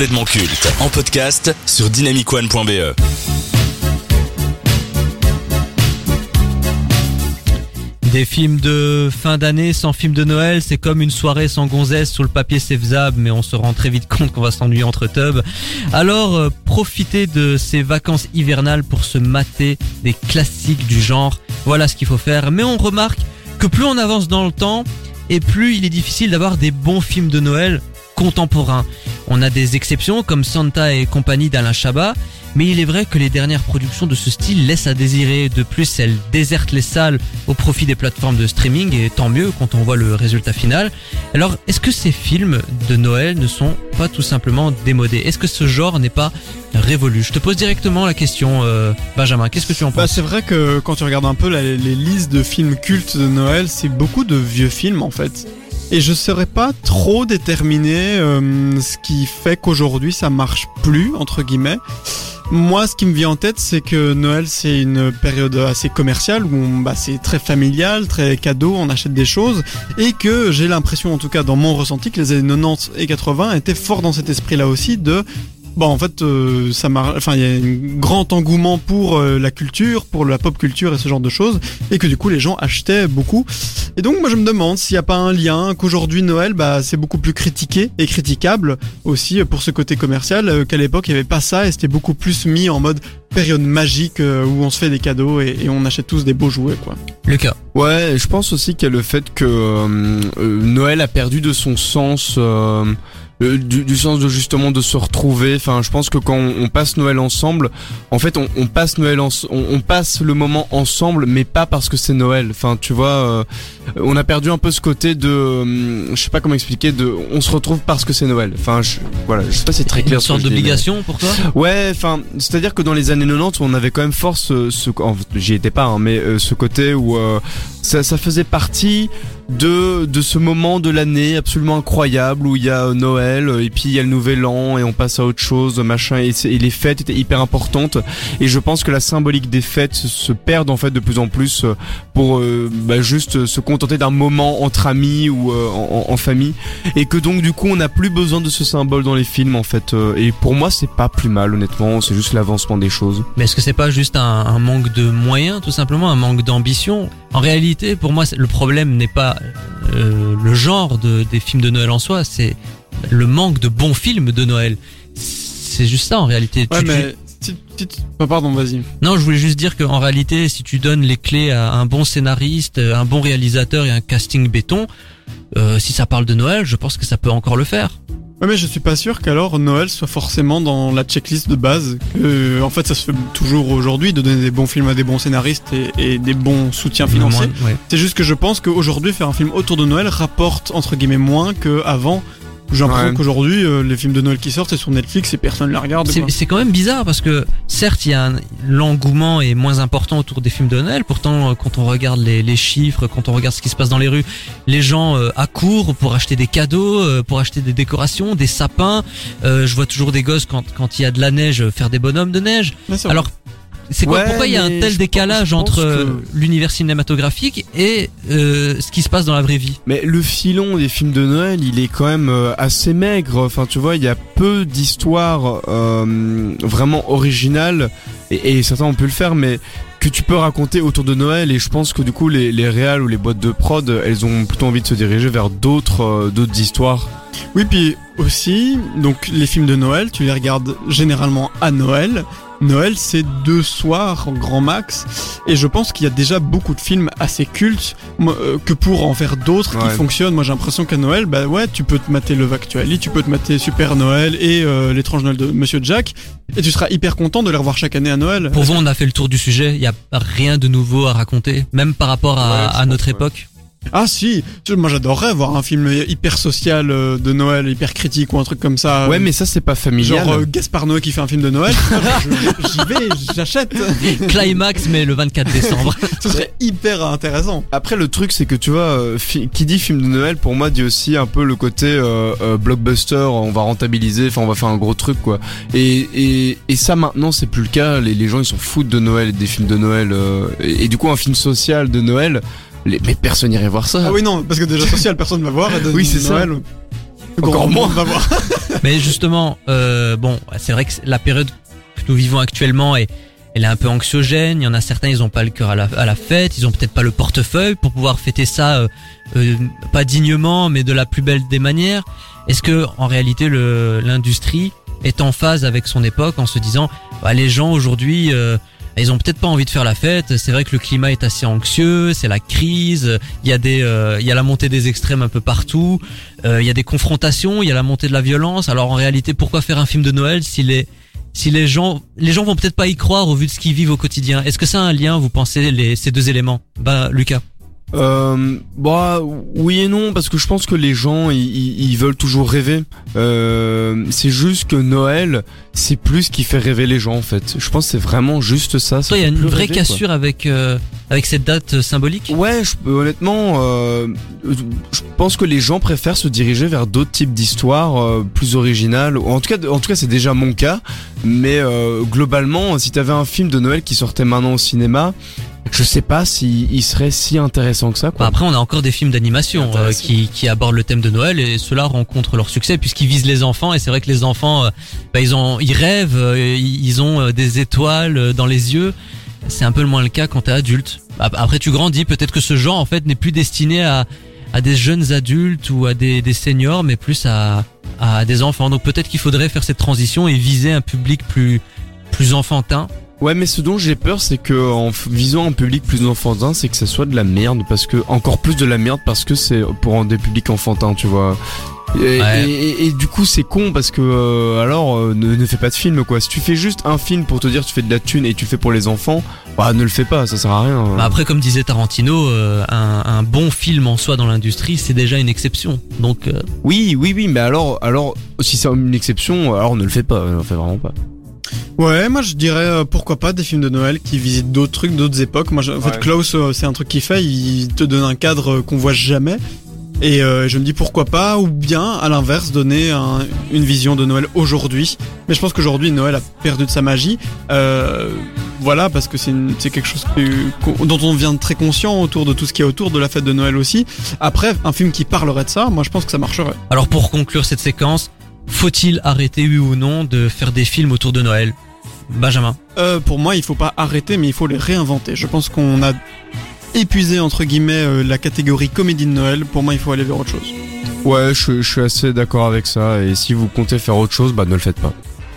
culte en podcast sur dynamicone.be. Des films de fin d'année sans film de Noël, c'est comme une soirée sans gonzesse sur le papier c'est mais on se rend très vite compte qu'on va s'ennuyer entre tubs. Alors euh, profitez de ces vacances hivernales pour se mater des classiques du genre. Voilà ce qu'il faut faire. Mais on remarque que plus on avance dans le temps, et plus il est difficile d'avoir des bons films de Noël contemporains. On a des exceptions comme Santa et compagnie d'Alain Chabat, mais il est vrai que les dernières productions de ce style laissent à désirer. De plus, elles désertent les salles au profit des plateformes de streaming, et tant mieux quand on voit le résultat final. Alors, est-ce que ces films de Noël ne sont pas tout simplement démodés? Est-ce que ce genre n'est pas révolu? Je te pose directement la question, euh, Benjamin, qu'est-ce que tu en Bah, penses? c'est vrai que quand tu regardes un peu la- les listes de films cultes de Noël, c'est beaucoup de vieux films en fait. Et je saurais pas trop déterminer euh, ce qui fait qu'aujourd'hui ça marche plus, entre guillemets. Moi, ce qui me vient en tête, c'est que Noël, c'est une période assez commerciale où bah, c'est très familial, très cadeau, on achète des choses, et que j'ai l'impression, en tout cas dans mon ressenti, que les années 90 et 80 étaient forts dans cet esprit-là aussi de Bon, en fait, euh, ça marche. Enfin, il y a un grand engouement pour euh, la culture, pour la pop culture et ce genre de choses, et que du coup, les gens achetaient beaucoup. Et donc, moi, je me demande s'il n'y a pas un lien qu'aujourd'hui Noël, bah, c'est beaucoup plus critiqué et critiquable aussi pour ce côté commercial, euh, qu'à l'époque, il n'y avait pas ça et c'était beaucoup plus mis en mode période magique euh, où on se fait des cadeaux et, et on achète tous des beaux jouets, quoi. Lucas Ouais, je pense aussi qu'il y a le fait que euh, euh, Noël a perdu de son sens, du, du sens de justement de se retrouver. Enfin, je pense que quand on, on passe Noël ensemble, en fait, on, on passe Noël, en, on, on passe le moment ensemble, mais pas parce que c'est Noël. Enfin, tu vois, euh, on a perdu un peu ce côté de, euh, je sais pas comment expliquer, de, on se retrouve parce que c'est Noël. Enfin, je, voilà, je sais pas si c'est très clair. Une ce sorte mais- d'obligation pour toi? Ouais, enfin, c'est-à-dire que dans les années 90, on avait quand même fort ce, ce fait, j'y étais pas, hein, mais euh, ce côté où euh, ça, ça faisait partie de de ce moment de l'année absolument incroyable où il y a euh, Noël euh, et puis il y a le Nouvel An et on passe à autre chose, machin, et, et les fêtes étaient hyper importantes. Et je pense que la symbolique des fêtes se, perd en fait de plus en plus euh, pour bah, juste se contenter d'un moment entre amis ou euh, en, en- famille. Et que donc du coup on n'a plus besoin de ce symbole dans les films en fait et pour moi c'est pas plus mal honnêtement. C'est juste l'avancement des choses. Mais est-ce que c'est pas juste un, un manque de moyens, tout simplement, un manque d'ambition? En réalité, pour moi, le problème n'est pas euh, le genre de, des films de Noël en soi, c'est le manque de bons films de Noël. C'est juste ça en réalité. Ouais, Tu- mais. ah, pardon, vas-y. Non, je voulais juste dire qu'en réalité, si tu donnes les clés à un bon scénariste, un bon réalisateur et un casting béton, euh, si ça parle de Noël, je pense que ça peut encore le faire. Ouais, mais je suis pas sûr qu'alors Noël soit forcément dans la checklist de base. Que, en fait, ça se fait toujours aujourd'hui de donner des bons films à des bons scénaristes et, et des bons soutiens financiers. Ouais. C'est juste que je pense qu'aujourd'hui, faire un film autour de Noël rapporte entre guillemets moins qu'avant. J'ai l'impression Ouais. qu'aujourd'hui, euh, les films de Noël qui sortent, c'est sur Netflix et personne ne les regarde. C'est quand même bizarre parce que certes, il y a un- l'engouement est moins important autour des films de Noël. Pourtant, euh, quand on regarde les, les chiffres, quand on regarde ce qui se passe dans les rues, les gens euh, accourent pour acheter des cadeaux, euh, pour acheter des décorations, des sapins. Euh, je vois toujours des gosses quand quand il y a de la neige faire des bonhommes de neige. Ouais, c'est vrai. Alors c'est quoi Ouais, Pourquoi il y a un tel décalage pense- entre euh, que- l'univers cinématographique et euh, ce qui se passe dans la vraie vie? Mais le filon des films de Noël il est quand même euh, assez maigre. Enfin tu vois il y a peu d'histoires euh, vraiment originales. Et, et certains ont pu le faire mais que tu peux raconter autour de Noël. Et je pense que du coup les, les réals ou les boîtes de prod elles ont plutôt envie de se diriger vers d'autres euh, d'autres histoires. Oui, puis aussi, donc les films de Noël, tu les regardes généralement à Noël. Noël, c'est deux soirs en grand max, et je pense qu'il y a déjà beaucoup de films assez cultes moi, euh, que pour en faire d'autres qui fonctionnent. Moi, j'ai l'impression qu'à Noël, bah ouais, tu peux te mater Love Actually, tu peux te mater Super Noël et euh, l'étrange Noël de Monsieur Jack, et tu seras hyper content de les revoir chaque année à Noël. Pour vous, on a fait le tour du sujet. Il y a rien de nouveau à raconter, même par rapport à, Ouais, je à notre époque? Ah si, tu- moi j'adorerais voir un film hyper social euh, de Noël, hyper critique ou un truc comme ça. ouais mais ça c'est pas familial Genre euh, Gaspard Noé qui fait un film de Noël, j'y vais, j'achète. Climax, mais le 24 décembre. Ce serait hyper intéressant. Après le truc c'est que tu vois euh, qui dit film de Noël pour moi dit aussi un peu le côté euh, euh, blockbuster on va rentabiliser enfin on va faire un gros truc quoi et, et, et ça maintenant c'est plus le cas les, les gens ils s'en foutent de Noël et des films de Noël euh, et, et du coup un film social de Noël les, mais personne n'irait voir ça Ah oui non, parce que déjà social personne va voir. Et de Oui, c'est ça. Encore grand moins. monde va voir. Mais justement, euh, bon, c'est vrai que la période que nous vivons actuellement est, elle est un peu anxiogène. Il y en a certains, ils ont pas le cœur à la, à la fête, ils ont peut-être pas le portefeuille pour pouvoir fêter ça, euh, euh, pas dignement, mais de la plus belle des manières. Est-ce que, en réalité, le- l'industrie est en phase avec son époque en se disant, bah, les gens aujourd'hui, euh, ils ont peut-être pas envie de faire la fête. C'est vrai que le climat est assez anxieux, c'est la crise. Il y a des, euh, il y a la montée des extrêmes un peu partout. Euh, il y a des confrontations, il y a la montée de la violence. Alors en réalité, pourquoi faire un film de Noël si les si les gens les gens vont peut-être pas y croire au vu de ce qu'ils vivent au quotidien? Est-ce que ça a un lien, vous pensez, ces deux éléments? Bah, Lucas. Euh, bah oui et non parce que je pense que les gens ils, ils- ils veulent toujours rêver. Euh, c'est juste que Noël c'est plus ce qui fait rêver les gens en fait. Je pense que c'est vraiment juste ça. ça il y a une vraie rêver, quoi. cassure avec euh, avec cette date euh, symbolique? Ouais, je, honnêtement, euh, je pense que les gens préfèrent se diriger vers d'autres types d'histoires euh, plus originales. En tout cas, en tout cas, c'est déjà mon cas. Mais euh, globalement, si t'avais un film de Noël qui sortait maintenant au cinéma, je sais pas si il serait si intéressant que ça. Bah, Quoi. après, on a encore des films d'animation euh, qui, qui abordent le thème de Noël et ceux-là rencontrent leur succès puisqu'ils visent les enfants et c'est vrai que les enfants, euh, bah, ils ont, ils rêvent, euh, ils ont euh, des étoiles euh, dans les yeux. C'est un peu le moins le cas quand t'es adulte. Ap- Après, tu grandis, peut-être que ce genre en fait n'est plus destiné à à des jeunes adultes ou à des, des seniors, mais plus à à des enfants. Donc peut-être qu'il faudrait faire cette transition et viser un public plus plus enfantin. Ouais, mais ce dont j'ai peur, c'est que en visant un public plus enfantin, c'est que ça soit de la merde, parce que encore plus de la merde, parce que c'est pour des publics enfantins, tu vois. Et, Ouais. et- et- et du coup, c'est con parce que euh, alors euh, ne, ne fais pas de film quoi. Si tu fais juste un film pour te dire tu fais de la thune et tu le fais pour les enfants, bah ne le fais pas, ça sert à rien. Bah après, comme disait Tarantino, euh, un, un bon film en soi dans l'industrie, c'est déjà une exception. Donc euh, Oui, oui, oui, mais alors, alors si c'est une exception, alors ne le fais pas, ne le fais vraiment pas. Ouais, moi je dirais euh, pourquoi pas des films de Noël qui visitent d'autres trucs, d'autres époques. Moi, je- en fait, Ouais. Klaus, euh, c'est un truc qu'il fait, il te donne un cadre euh, qu'on voit jamais. Et euh, je me dis pourquoi pas, ou bien à l'inverse, donner un- une vision de Noël aujourd'hui. Mais je pense qu'aujourd'hui, Noël a perdu de sa magie. Euh, voilà, parce que c'est une- c'est quelque chose que- dont on devient très conscient autour de tout ce qui est autour de la fête de Noël aussi. Après, un film qui parlerait de ça, moi je pense que ça marcherait. Alors pour conclure cette séquence, faut-il arrêter oui ou non de faire des films autour de Noël? Benjamin. Euh, pour moi, il faut pas arrêter, mais il faut les réinventer. Je pense qu'on a épuisé entre guillemets euh, la catégorie comédie de Noël. Pour moi, il faut aller vers autre chose. Ouais, je, je suis assez d'accord avec ça. Et si vous comptez faire autre chose, bah ne le faites pas.